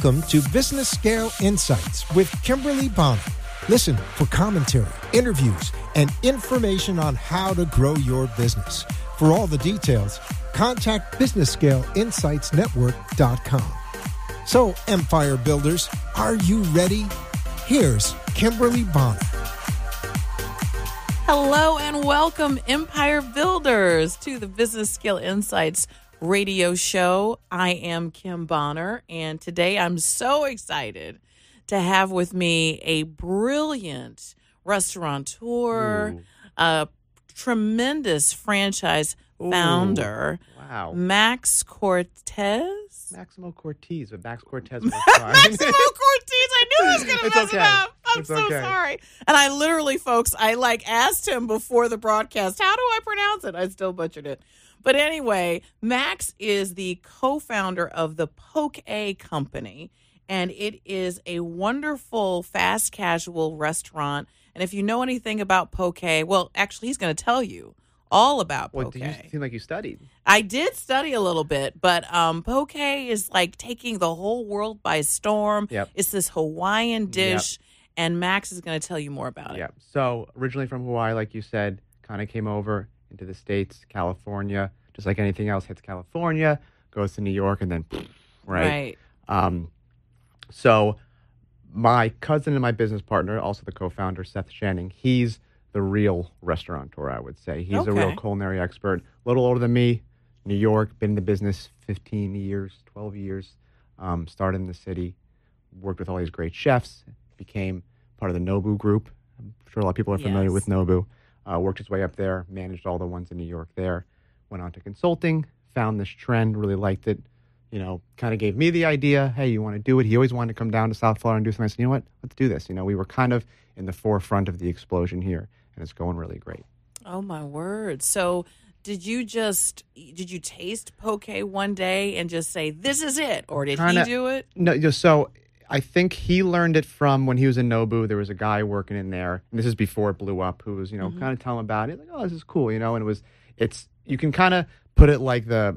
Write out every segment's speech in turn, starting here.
Welcome to Business Scale Insights with Kimberly Bonner. Listen for commentary, interviews, and information on how to grow your business. For all the details, contact BusinessScaleInsightsNetwork.com. So, Empire Builders, are you ready? Here's Kimberly Bonner. Hello and welcome, Empire Builders, to the Business Scale Insights radio show. I am Kim Bonner, and today I'm so excited to have with me a brilliant restaurateur, Ooh. a tremendous franchise founder, Wow. Max Cortez. Maximo Cortez, but Max Cortez was. Maximo Cortez. I knew I was going to mess okay. it up. I'm It's so okay. sorry. And I literally, folks, I like asked him before the broadcast, how do I pronounce it? I still butchered it. But anyway, Max is the co-founder of the Poke A Company, and it is a wonderful fast casual restaurant. And if you know anything about Poke, well, actually, he's going to tell you all about well, Poke. do you seem like you studied? I did study a little bit, but um, poke is like taking the whole world by storm. Yep. It's this Hawaiian Yep. dish, and Max is going to tell you more about it. Yeah. So originally from Hawaii, like you said, kind of came over into the states, California. Just like anything else, hits California, goes to New York, and then right. right. Um, so my cousin and my business partner, also the co-founder Seth Shanning, he's the real restaurateur. I would say he's a real culinary expert. A little older than me. New York, been in the business 15 years, 12 years. Um, started in the city, worked with all these great chefs, became part of the Nobu group. I'm sure a lot of people are familiar Yes. with Nobu. Uh, worked his way up there, managed all the ones in New York there. Went on to consulting, found this trend, really liked it. You know, kind of gave me the idea. Hey, you want to do it? He always wanted to come down to South Florida and do something. I said, you know what? Let's do this. You know, we were kind of in the forefront of the explosion here, and it's going really great. Oh my word! So did you just did you taste poke one day and just say this is it, or did Kinda- he do it? No, just so I think he learned it from when he was in Nobu. There was a guy working in there, and this is before it blew up, who was you know kind of telling him about it, like, oh, this is cool, you know. And it was, it's you can kind of put it like the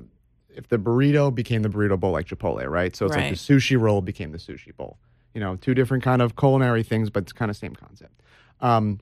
if the burrito became the burrito bowl like Chipotle, right? So it's like the sushi roll became the sushi bowl. You know, two different kind of culinary things, but it's kind of same concept. Um,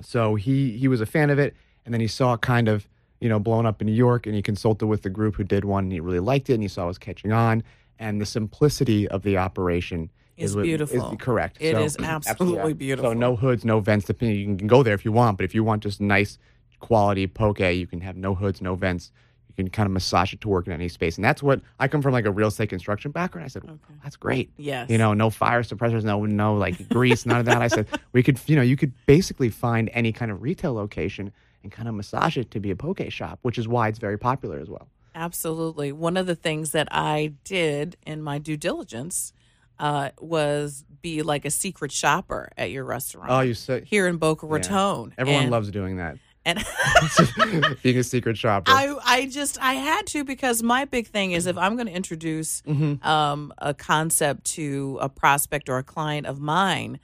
so he he was a fan of it, and then he saw it kind of you know blown up in New York, and he consulted with the group who did one, and he really liked it, and he saw it was catching on, and the simplicity of the operation Is beautiful. correct. It so, is absolutely beautiful. So no hoods, no vents. You can go there if you want, but if you want just nice quality poke, you can have no hoods, no vents. You can kind of massage it to work in any space, and that's what I come from, like a real estate construction background. I said, that's great. Yes. You know, no fire suppressors, no no like grease, none of that. I said we could, you know, you could basically find any kind of retail location and kind of massage it to be a poke shop, which is why it's very popular as well. Absolutely. One of the things that I did in my due diligence uh, was be like a secret shopper at your restaurant. Oh, you said here in Boca yeah. Raton. Everyone And- loves doing that. And being a secret shopper. I, I just I had to because my big thing is if I'm going to introduce Mm-hmm. um, a concept to a prospect or a client of mine,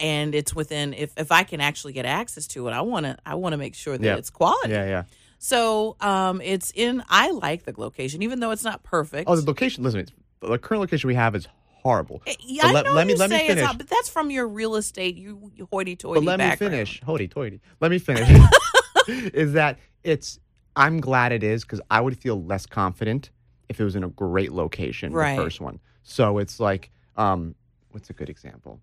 and it's within if if I can actually get access to it, I want to I want to make sure that Yeah. it's quality. yeah, yeah. So um, it's in. I like the location, even though it's not perfect. Oh, the location. Listen, it's, the current location we have is horrible. Eh, Yeah, But I let- know let me- you let me say it's finish. not, but that's from your real estate, you, you hoity-toity But let background. me finish. Hoity toity. Let me finish. is that it's? I'm glad it is because I would feel less confident if it was in a great location. Right. The first one. So it's like, um, what's a good example?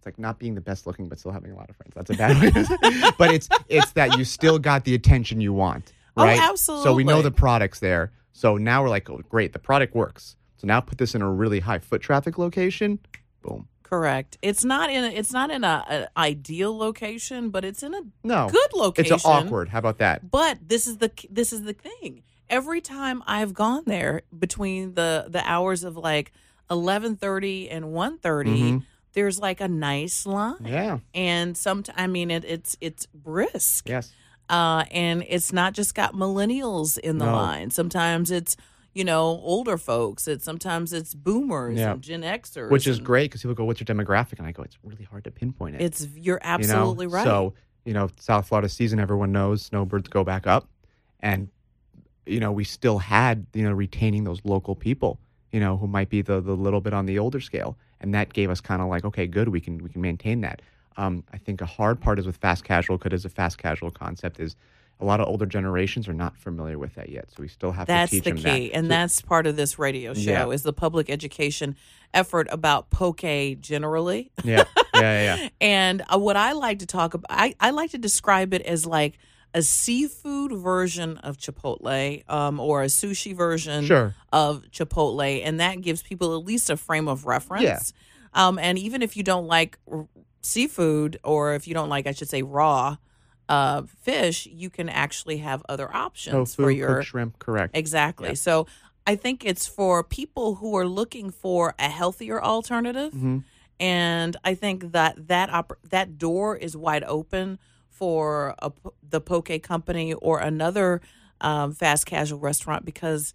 It's like not being the best looking, but still having a lot of friends. That's a bad way. to say it. but it's it's that you still got the attention you want, Oh, absolutely. So we know the product's there. So now we're like, oh, great, the product works. So now put this in a really high foot traffic location. Boom. Correct. It's not in. A, it's not in a, ideal location, but it's in a No, good location. It's awkward. How about that? But this is the this is the thing. Every time I've gone there between the the hours of like eleven thirty and 1.30, mm-hmm. There's like a nice line. Yeah. And some, I mean, it, it's it's brisk. Yes. uh, and it's not just got millennials in the No. line. Sometimes it's you know older folks. It's sometimes it's boomers Yeah. and Gen Xers, Which is and great because people go, "What's your demographic?" And I go, "It's really hard to pinpoint it." It's you're you know? absolutely right. So you know, South Florida season, everyone knows snowbirds go back up, and you know we still had you know retaining those local people you know, who might be the the little bit on the older scale, and that gave us kind of like, okay, good, we can we can maintain that. Um, I think a hard part is with fast casual, because it's a fast casual concept, is a lot of older generations are not familiar with that yet. So we still have that's to teach them that. That's the them key, that. and So- that's part of this radio show Yeah. is the public education effort about poke generally. yeah, yeah, yeah, yeah. And uh, what I like to talk about, I, I like to describe it as like a seafood version of Chipotle um, or a sushi version Sure. of Chipotle. And that gives people at least a frame of reference. Yeah. Um, and even if you don't like r- seafood, or if you don't like, I should say, raw uh, fish, you can actually have other options Tofu, for your shrimp, correct. Exactly. Yeah. So I think it's for people who are looking for a healthier alternative, Mhm. and I think that that op- that door is wide open for a, the poke company or another um, fast casual restaurant because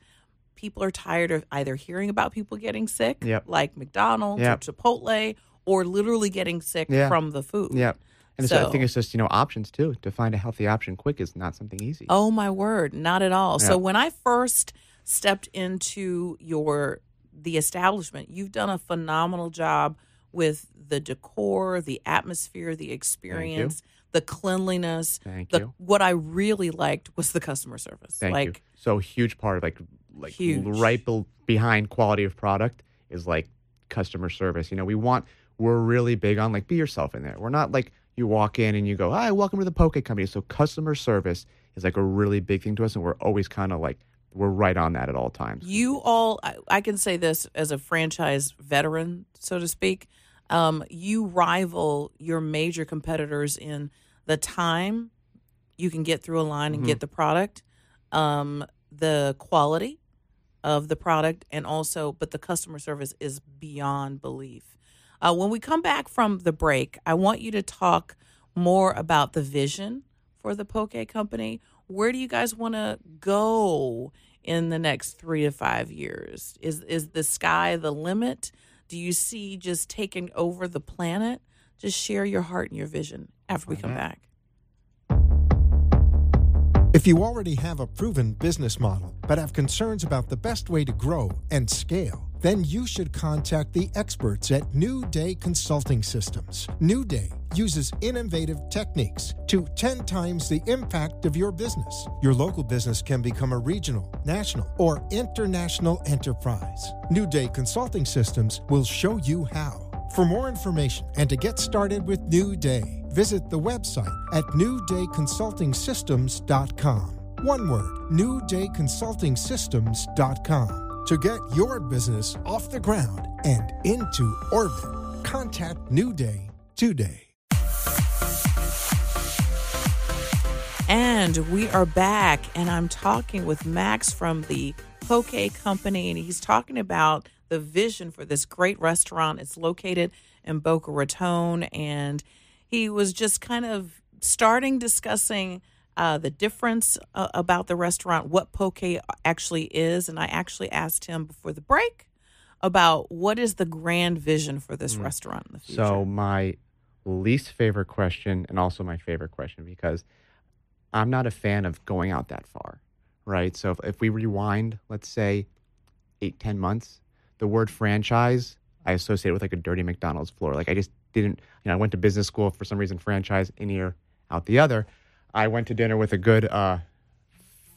people are tired of either hearing about people getting sick, Yep. like McDonald's Yep. or Chipotle, or literally getting sick Yeah. from the food. Yeah. And so, I think it's just, you know, options too. To find a healthy option quick is not something easy. Oh my word, not at all. Yeah. So when I first stepped into your the establishment, you've done a phenomenal job with the decor, the atmosphere, the experience, the cleanliness. Thank the you. what I really liked was the customer service. Thank like you. So huge part of like like Huge. right be- behind quality of product is like customer service. You know, we want we're really big on like be yourself in there. We're not like you walk in and you go, "Hi, welcome to the Poke Company." So customer service is like a really big thing to us, and we're always kind of like we're right on that at all times. You all, I, I can say this as a franchise veteran, so to speak. Um, you rival your major competitors in the time you can get through a line and get the product, um, the quality of the product, and also, but the customer service is beyond belief. Uh, when we come back from the break, I want you to talk more about the vision for the Poke Company. Where do you guys want to go in the next three to five years? Is is the sky the limit? Do you see just taking over the planet? Just share your heart and your vision after we come back. If you already have a proven business model but have concerns about the best way to grow and scale, then you should contact the experts at New Day Consulting Systems. New Day uses innovative techniques to 10 times the impact of your business. Your local business can become a regional, national, or international enterprise. New Day Consulting Systems will show you how. For more information and to get started with New Day, visit the website at newdayconsultingsystems.com. One word, newdayconsultingsystems.com. To get your business off the ground and into orbit, contact New Day today. And we are back, and I'm talking with Max from the Poke Company, and he's talking about the vision for this great restaurant. It's located in Boca Raton, and he was just kind of starting discussing uh, the difference uh, about the restaurant, what Poke actually is, and I actually asked him before the break about what is the grand vision for this restaurant in the future. So my least favorite question, and also my favorite question, because I'm not a fan of going out that far, right? So if, if we rewind, let's say eight, ten months, the word franchise I associate it with like a dirty McDonald's floor. Like I just didn't, you know, I went to business school for some reason, franchise in ear, out the other. I went to dinner with a good uh,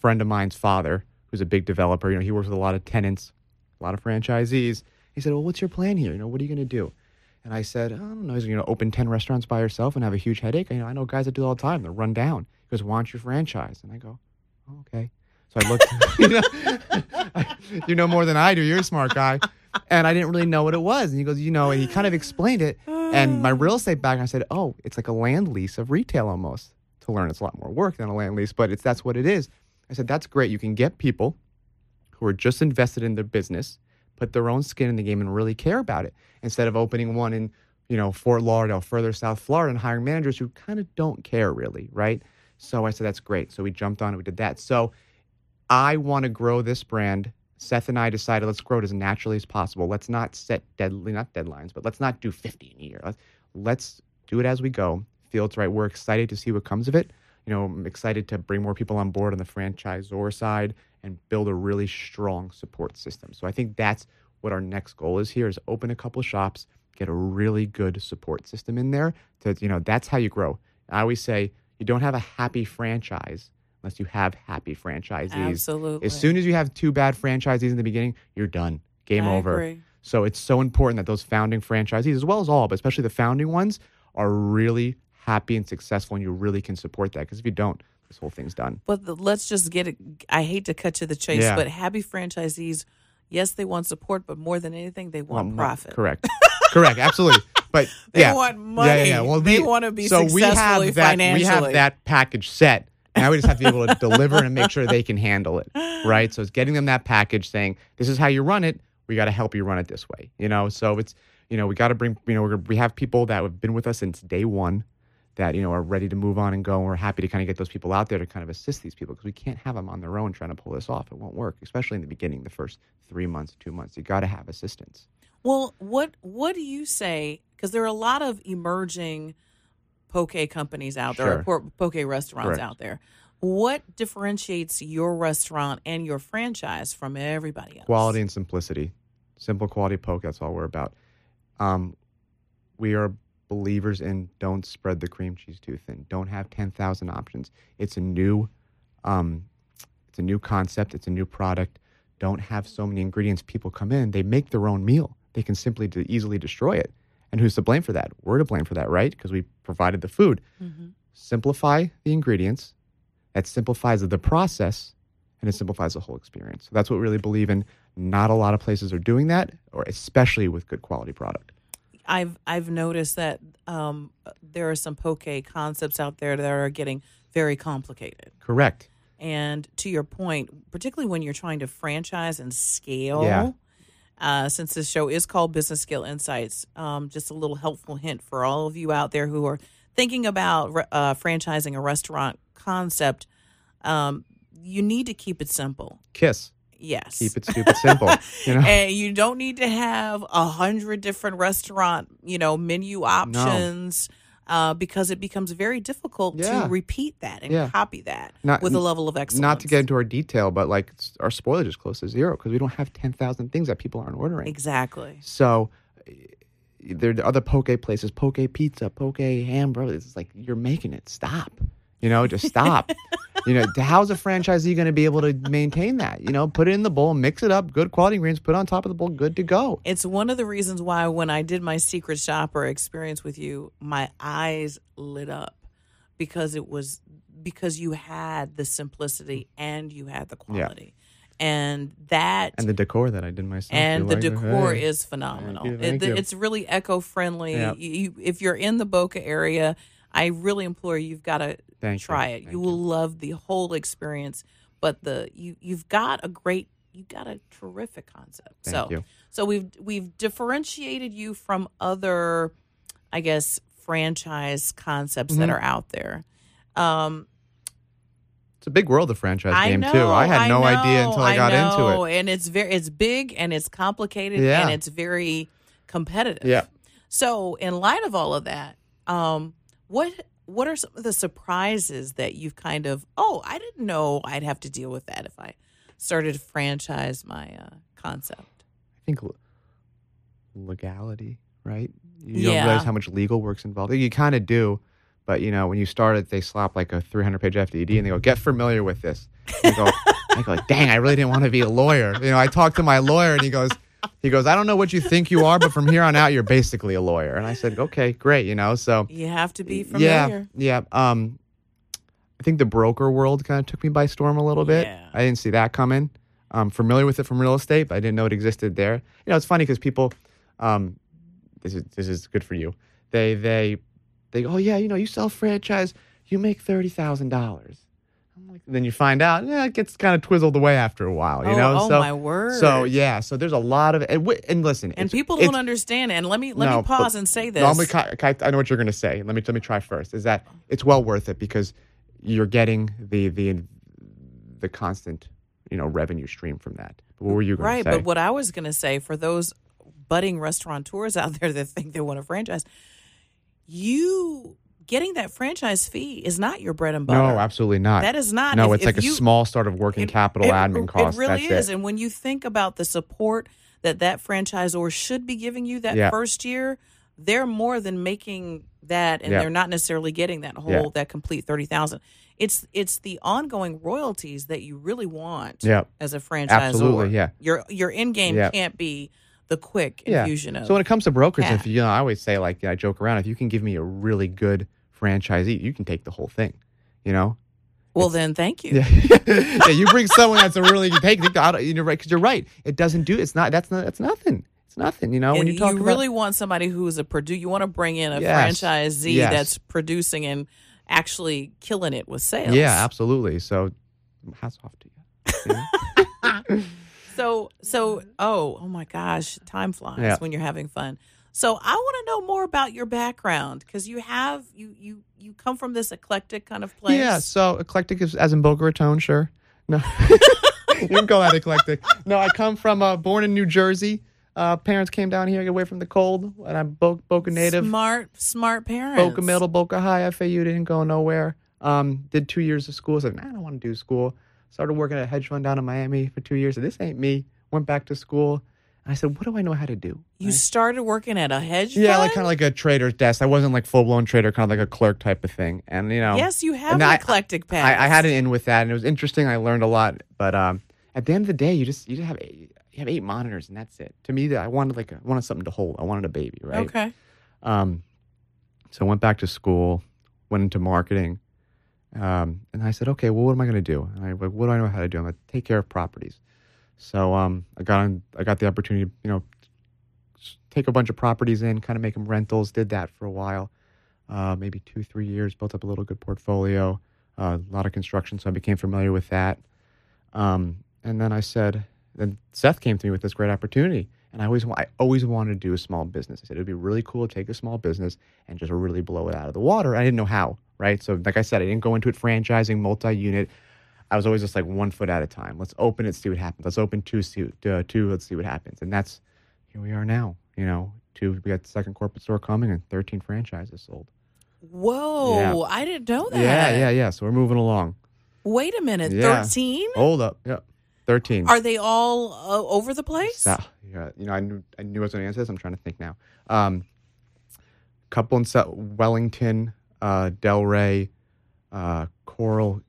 friend of mine's father, who's a big developer. You know, he works with a lot of tenants, a lot of franchisees. He said, "Well, what's your plan here? You know, what are you going to do?" And I said, "I don't know. He's going to open ten restaurants by yourself and have a huge headache. You know, I know guys that do it all the time. They're run down. He goes, "Why don't you franchise?" And I go, oh, "Okay." So I looked. you, know, you know more than I do. You're a smart guy. And I didn't really know what it was. And he goes, "You know," and he kind of explained it. And my real estate background, I said, "Oh, it's like a land lease of retail almost." To learn, it's a lot more work than a land lease, but it's that's what it is. I said, "That's great. You can get people." who are just invested in their business, put their own skin in the game and really care about it instead of opening one in, you know, Fort Lauderdale, further south Florida and hiring managers who kind of don't care really, right? So I said that's great. So we jumped on it, we did that. So I want to grow this brand. Seth and I decided let's grow it as naturally as possible. Let's not set deadly not deadlines, but let's not do 50 in a year. Let's, let's do it as we go. Feel it's right. We're excited to see what comes of it. You know, I'm excited to bring more people on board on the franchisor side and build a really strong support system. So I think that's what our next goal is here is open a couple shops, get a really good support system in there. To you know, that's how you grow. I always say you don't have a happy franchise unless you have happy franchisees. Absolutely. As soon as you have two bad franchisees in the beginning, you're done. Game I over. agree. So it's so important that those founding franchisees, as well as all, but especially the founding ones, are really happy and successful, and you really can support that. Because if you don't, this whole thing's done. But the, let's just get it. I hate to cut to the chase, Yeah. but happy franchisees, yes, they want support, but more than anything, they want profit. Correct. correct. Absolutely. But They yeah. want money. yeah, yeah. Well, They we- wanna be so we have that, We have that package set. Now we just have to be able to deliver and make sure they can handle it, right? So it's getting them that package, saying this is how you run it. We got to help you run it this way, you know. So it's you know we got to bring you know we have people that have been with us since day one, that you know are ready to move on and go. And we're happy to kind of get those people out there to kind of assist these people because we can't have them on their own trying to pull this off. It won't work, especially in the beginning, the first three months, two months. You got to have assistance. Well, what what do you say? Because there are a lot of emerging poke companies out there, Sure. or poke restaurants Correct. out there. What differentiates your restaurant and your franchise from everybody else? Quality and simplicity. Simple quality poke, that's all we're about. Um, we are believers in don't spread the cream cheese too thin. Don't have 10,000 options. It's a new um, it's a new concept, it's a new product. Don't have so many ingredients. People come in, they make their own meal. They can simply easily destroy it. And who's to blame for that? We're to blame for that, right? Because we provided the food. Mhm. Simplify the ingredients. That simplifies the process and it simplifies the whole experience. So that's what we really believe in. Not a lot of places are doing that, or especially with good quality product. I've I've noticed that um, there are some poke concepts out there that are getting very complicated. Correct. And to your point, particularly when you're trying to franchise and scale, Yeah. Uh, since this show is called Business Scale Insights, um, just a little helpful hint for all of you out there who are thinking about uh, franchising a restaurant concept. Um, you need to keep it simple. Kiss. Yes. Keep it stupid simple. You know. And you don't need to have a hundred different restaurant, you know, menu options. Uh, because it becomes very difficult Yeah. to repeat that and Yeah. copy that Not- with a level of excellence. Not to get into our detail, but like our spoilage is close to zero because we don't have ten thousand things that people aren't ordering. exactly. So eh, there are other poke places, poke pizza, poke hamburger. It's like you're making it. Stop. You know, just stop. you know, how's a franchisee going to be able to maintain that? You know, put it in the bowl, mix it up, good quality ingredients, put it on top of the bowl, good to go. It's one of the reasons why when I did my secret shopper experience with you, my eyes lit up because it was because you had the simplicity and you had the quality. And that And the decor that I did myself. and the like decor Hey. is phenomenal. Thank you, thank It- it's really eco friendly. Yeah. You, if you're in the Boca area, I really implore you, you've got to Thank you, try it. thank You will love the whole experience. But the you you've got a great you've got a terrific concept. Thank so you. so we've we've differentiated you from other, I guess, franchise concepts that Mhm. are out there. Um, It's a big world, the franchise I game know, too. I had no idea know, until I, got know, into it. and it's very it's big and it's complicated Yeah. and it's very competitive. Yeah. So, in light of all of that, um, what what are some of the surprises that you've kind of oh I didn't know I'd have to deal with that if I started to franchise my uh, concept. I think l- legality, right? You don't realize how much legal work's involved. You kind of do, but you know, when you start it, they slap like a 300 page FDD and they go, "Get familiar with this." I go, I go, dang, I really didn't want to be a lawyer. You know, I talked to my lawyer and he goes, he goes, I don't know what you think you are, but from here on out, you're basically a lawyer. And I said, okay, great. You know, so You have to be familiar. yeah, yeah. Um, I think the broker world kind of took me by storm a little bit. Yeah. I didn't see that coming. I'm familiar with it from real estate, but I didn't know it existed there. You know, it's funny because people, um, this is this is good for you. They they they go, oh yeah, you know, you sell franchise, you make thirty thousand dollars. Then you find out, yeah, it gets kind of twizzled away after a while. You oh, know, oh so my word! so yeah, so there's a lot of and, and listen, and people don't understand. And let me let no, me pause and say this. no, I'm gonna, ki- ki- I know what you're going to say. Let me let me try first. Is that it's well worth it because you're getting the the the constant you know revenue stream from that. What were you going right, say? but what I was going to say for those budding restaurateurs out there that think they want a franchise, you getting that franchise fee is not your bread and butter. no, absolutely not. That is not. no, if- it's like if a small sort of working it- capital it- admin cost. It really That's is. it. And when you think about the support that that franchisor should be giving you that Yeah. first year, they're more than making that, and Yeah. they're not necessarily getting that whole Yeah. that complete thirty thousand. It's it's the ongoing royalties that you really want Yeah. as a franchisor. Absolutely, yeah. Your your end game Yeah. can't be the quick Yeah. infusion of So when it comes to brokers, if you know, I always say like I joke around, if you can give me a really good franchisee, you can take the whole thing. You know, well then thank you. Yeah, yeah. You bring someone that's a really good take. out, you're right because you're right. It doesn't do. It's not. That's not. That's nothing. It's nothing. You know when and you you, talk about you really want somebody who's a produ You want to bring in a Yes. franchisee Yes. that's producing and actually killing it with sales. yeah, absolutely. So hats off to you. you know? So so oh oh my gosh, time flies Yeah. when you're having fun. So I want to know more about your background because you have you you you come from this eclectic kind of place. Yeah. So eclectic is as in Boca Raton, sure. No, you can call that eclectic. No, I come from uh, born in New Jersey. Uh, parents came down here to get away from the cold, and I'm Bo- Boca native. Smart smart parents. Boca Middle, Boca High, FAU didn't go nowhere. Um, did two years of school. Said, man, I don't want to do school. Started working at a hedge fund down in Miami for two years. Said, this ain't me. Went back to school. And I said, what do I know how to do? You Right? started working at a hedge fund? yeah, like kind of like a trader's desk. I wasn't like full blown trader, kind of like a clerk type of thing. And you know, Yes, you have an I- eclectic past. I, I had an in with that, and it was interesting. I learned a lot. But um, at the end of the day, you just you just have eight, you have eight monitors, and that's it. To me, that I wanted like a, I wanted something to hold. I wanted a baby, right? Okay. Um, so I went back to school, went into marketing, um, and I said, okay, well, what am I going to do? And I like, what do I know how to do? I'm going to take care of properties. So um, I got on, I got the opportunity, you know, take a bunch of properties in, kind of make them rentals. Did that for a while, uh, maybe two, three years. Built up a little good portfolio, uh, a lot of construction, so I became familiar with that. Um, and then I said, then Seth came to me with this great opportunity. And I always, wa- I always wanted to do a small business. I said it'd be really cool to take a small business and just really blow it out of the water. I didn't know how, right? So, like I said, I didn't go into it franchising, multi-unit. I was always just like one foot at a time. Let's open it, see what happens. Let's open two, see, uh, two, let's see what happens. And that's here we are now. You know, two. We got the second corporate store coming, and thirteen franchises sold. Whoa, I didn't know that. Yeah, yeah, yeah. So we're moving along. Wait a minute, Yeah. 13? Hold up, yeah, thirteen. Are they all uh, over the place? Sa- yeah, you know, I knew I knew I was going to answer this. I'm trying to think now. Um, couple in Wellington, uh, Delray, uh, Coral,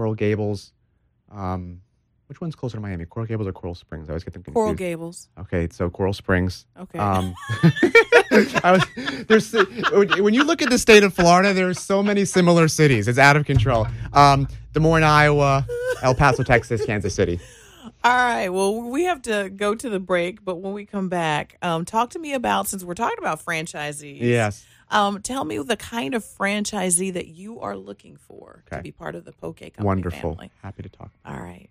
Coral Gables. Um, which one's closer to Miami? Coral Gables or Coral Springs? I always get them confused. Coral Gables. Okay, so Coral Springs. Okay. Um, I was, there's when when you look at the state of Florida, there are so many similar cities. It's out of control. Um, Des Moines, Iowa, El Paso, Texas, Kansas City. All right. Well, we have to go to the break, but when we come back, um, talk to me about since we're talking about franchisees. Yes. Um, tell me the kind of franchisee that you are looking for to be part of the Poke Company Wonderful. family. Happy to talk. All right.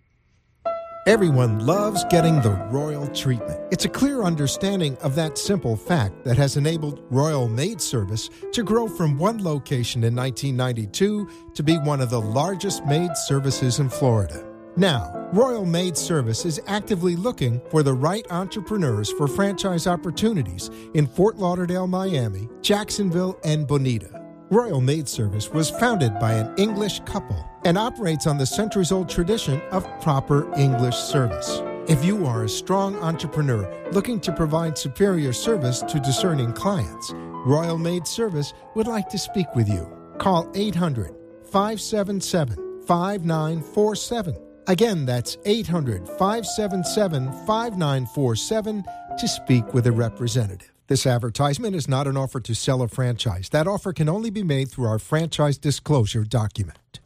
Everyone loves getting the royal treatment. It's a clear understanding of that simple fact that has enabled Royal Maid Service to grow from one location in 1992 to be one of the largest maid services in Florida. Now, Royal Maid Service is actively looking for the right entrepreneurs for franchise opportunities in Fort Lauderdale, Miami, Jacksonville, and Bonita. Royal Maid Service was founded by an English couple and operates on the centuries old tradition of proper English service. If you are a strong entrepreneur looking to provide superior service to discerning clients, Royal Maid Service would like to speak with you. Call 800 577 5947. Again, that's 800 577 5947 to speak with a representative. This advertisement is not an offer to sell a franchise. That offer can only be made through our franchise disclosure document.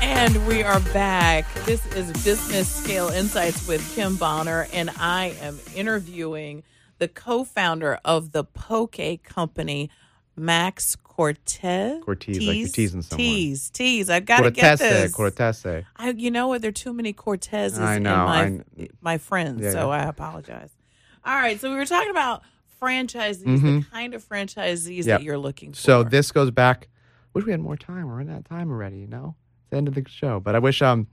And we are back. This is Business Scale Insights with Kim Bonner, and I am interviewing the co founder of the Poke Company, Max Cortez. Cortez, like you're teasing someone. Tease, tease. I've got to get this. Cortese, Cortese. I, you know what? There are too many Cortezes I know, in my, I kn- my friends, Yeah, so yeah. I apologize. All right, so we were talking about franchisees, the Mhm. kind of franchisees Yep. that you're looking for. So this goes back. Wish we had more time. We're running out of time already. You know, it's the end of the show. But I wish. Um,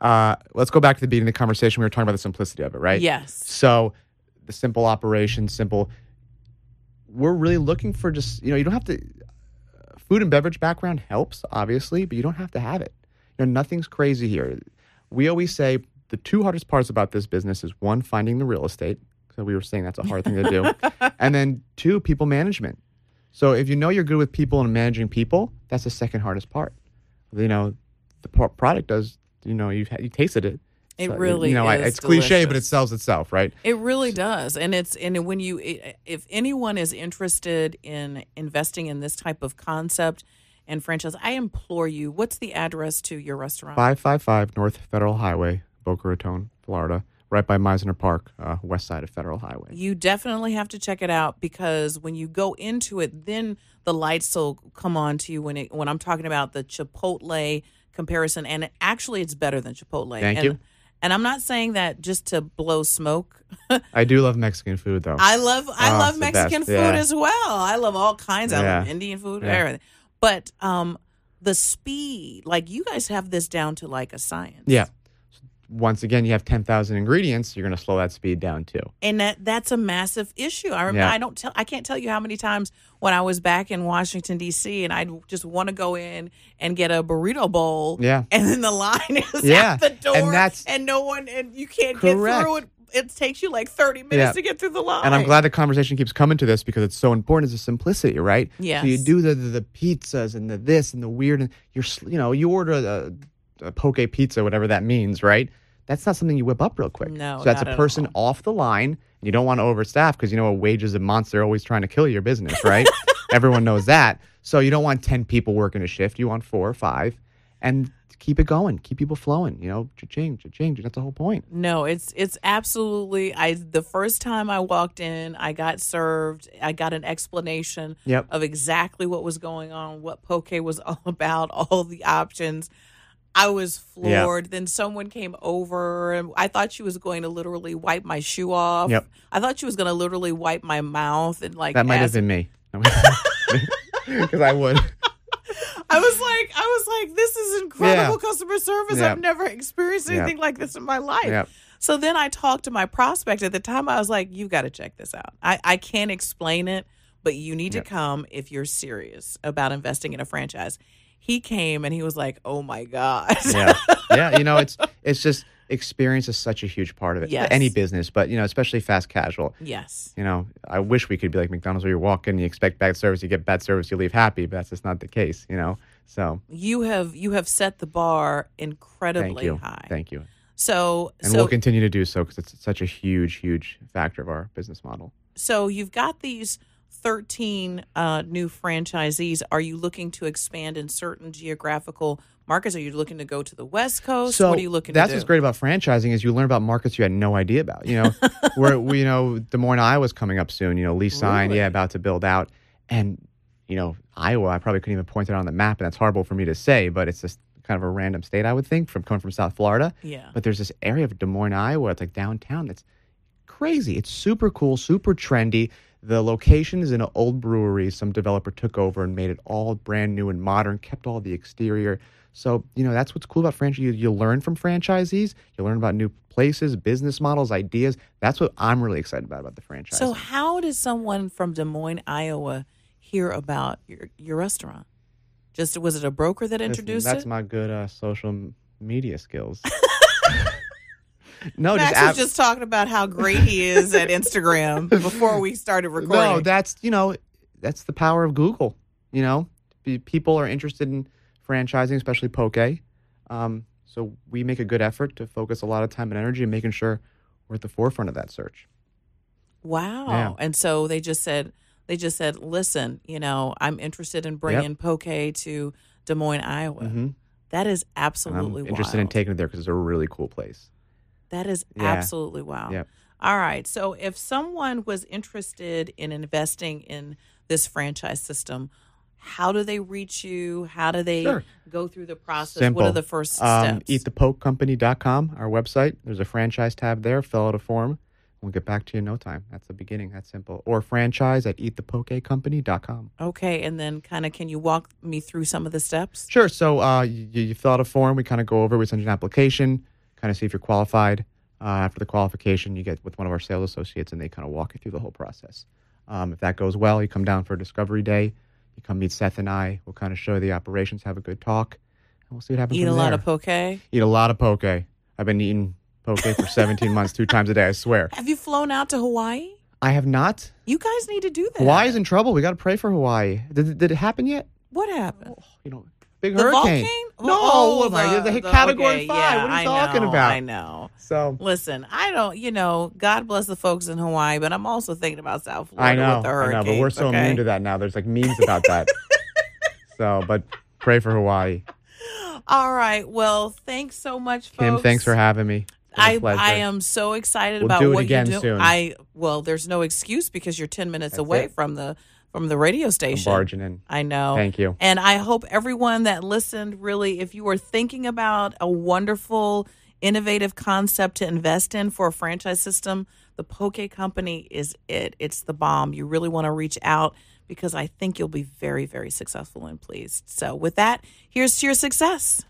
uh, let's go back to the beginning of the conversation. We were talking about the simplicity of it, right? yes, So the simple operation, simple. We're really looking for just you know you don't have to. Food and beverage background helps obviously, but you don't have to have it. You know, nothing's crazy here. We always say the two hardest parts about this business is one, finding the real estate. So we were saying that's a hard thing to do. and then two, people management. So if you know you're good with people and managing people, that's the second hardest part. You know, the product does, you know, you've, you tasted it. It so, really, you know, it's delicious. cliche, but it sells itself, right? It really does, and it's and when you, if anyone is interested in investing in this type of concept and franchise, I implore you. What's the address to your restaurant? Five five five North Federal Highway, Boca Raton, Florida right by Mizner Park, uh, west side of Federal Highway. You definitely have to check it out because when you go into it, then the lights will come on to you when it, when I'm talking about the Chipotle comparison, and actually, it's better than Chipotle. Thank and, you. And I'm not saying that just to blow smoke. I do love Mexican food, though. I love I oh, love Mexican food yeah. as well. I love all kinds. I love Indian food, yeah. everything. But um, the speed, like you guys have this down to like a science. Yeah once again you have 10,000 ingredients, you're going to slow that speed down too. And that that's a massive issue. I remember yeah. I don't tell I can't tell you how many times when I was back in Washington D.C. and I'd just want to go in and get a burrito bowl. Yeah. And then the line is yeah. at the door and, that's, and no one and you can't correct. get through it. It takes you like 30 minutes yeah. to get through the line. And I'm glad the conversation keeps coming to this because it's so important is the simplicity, right? Yeah. So you do the, the, the pizzas and the this and the weird and you're you know, you order a, a poke pizza whatever that means, right? That's not something you whip up real quick. No, so that's a person off the line. You don't want to overstaff because you know a wage is a monster always trying to kill your business, right? Everyone knows that. So you don't want 10 people working a shift. You want four or five and keep it going. Keep people flowing, you know, cha-ching, cha-ching. That's the whole point. No, it's it's absolutely I the first time I walked in, I got served, I got an explanation yep. of exactly what was going on, what poke was all about, all the options. I was floored. Then someone came over and I thought she was going to literally wipe my shoe off. Yep. I thought she was going to literally wipe my mouth and like That might have been me. Because I would. I was like, I was like, this is incredible yeah. customer service. I've never experienced anything like this in my life. So then I talked to my prospect at the time. I was like, you got to check this out. I, I can't explain it, but you need to come if you're serious about investing in a franchise he came and he was like, "Oh my god." yeah, yeah. You know, it's it's just experience is such a huge part of it. Yes. Any business, but you know, especially fast casual. Yes. You know, I wish we could be like McDonald's where you walk in, you expect bad service, you get bad service, you leave happy, but that's just not the case. You know, so you have you have set the bar incredibly Thank you. high. Thank you. So and so, we'll continue to do so because it's such a huge, huge factor of our business model. So you've got these 13 uh, new franchisees, are you looking to expand in certain geographical markets? Are you looking to go to the West Coast? So what are you looking that's what's great about franchising is you learn about markets you had no idea about. You know, where we, you know, Des Moines, Iowa's coming up soon. You know, lease sign, really? yeah, about to build out, and you know, Iowa. I probably couldn't even point it on the map, and that's horrible for me to say, but it's just kind of a random state, I would think, from coming from South Florida. Yeah. But there's this area of Des Moines, Iowa. It's like downtown. That's crazy. It's super cool, super trendy. The location is in an old brewery. Some developer took over and made it all brand new and modern, kept all the exterior. So, you know, that's what's cool about franchise. You, you learn from franchisees, you learn about new places, business models, ideas. That's what I'm really excited about about the franchise. So, how does someone from Des Moines, Iowa, hear about your, your restaurant? Just was it a broker that introduced Listen, that's it? my good uh, social media skills. no, Max just ab- was just talking about how great he is at Instagram before we started recording. No, that's you know that's the power of Google. You know, people are interested in franchising, especially poke. Um, so we make a good effort to focus a lot of time and energy in making sure we're at the forefront of that search. Wow! Yeah. And so they just said they just said, listen, you know, I'm interested in bringing yep. poke to Des Moines, Iowa. Mm-hmm. That is absolutely I'm interested wild. in taking it there because it's a really cool place. That is yeah. absolutely wow. Yep. All right. So if someone was interested in investing in this franchise system, how do they reach you? How do they sure. go through the process? Simple. What are the first um, steps? EatThePokeCompany.com, our website. There's a franchise tab there. Fill out a form. We'll get back to you in no time. That's the beginning. That's simple. Or franchise at eatthepokecompany.com. Okay. And then kind of can you walk me through some of the steps? Sure. So uh, you, you fill out a form. We kind of go over. We send you an application kind of see if you're qualified. Uh, after the qualification, you get with one of our sales associates, and they kind of walk you through the whole process. Um, if that goes well, you come down for a discovery day. You come meet Seth and I. We'll kind of show you the operations, have a good talk, and we'll see what happens. Eat a from lot of poke. Eat a lot of poke. I've been eating poke for 17 months, two times a day. I swear. Have you flown out to Hawaii? I have not. You guys need to do that. Hawaii's in trouble. We got to pray for Hawaii. Did, did it happen yet? What happened? You know, big The hurricane. No, Oh, oh my, the, category okay, five. yeah, what are you I talking know, about? I know. So Listen, I don't, you know, God bless the folks in Hawaii, but I'm also thinking about South Florida I know, with the I know, but we're so okay? immune to that now. There's like memes about that. so, but pray for Hawaii. All right. Well, thanks so much, folks. Kim, thanks for having me. It's been a I pleasure. I am so excited We'll about do it what again you do. soon. I well, there's no excuse because you're 10 minutes That's away it. from the from the radio I'm station. barging in. I know. Thank you. And I hope everyone that listened really, if you were thinking about a wonderful, innovative concept to invest in for a franchise system, the Poke Company is it. It's the bomb. You really want to reach out because I think you'll be very, very successful and pleased. So, with that, here's to your success.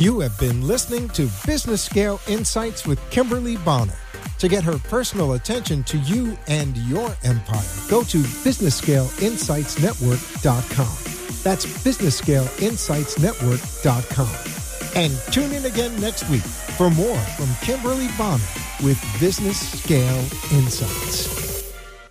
You have been listening to Business Scale Insights with Kimberly Bonner. To get her personal attention to you and your empire, go to BusinessScaleInsightsNetwork.com. That's BusinessScaleInsightsNetwork.com. And tune in again next week for more from Kimberly Bonner with Business Scale Insights.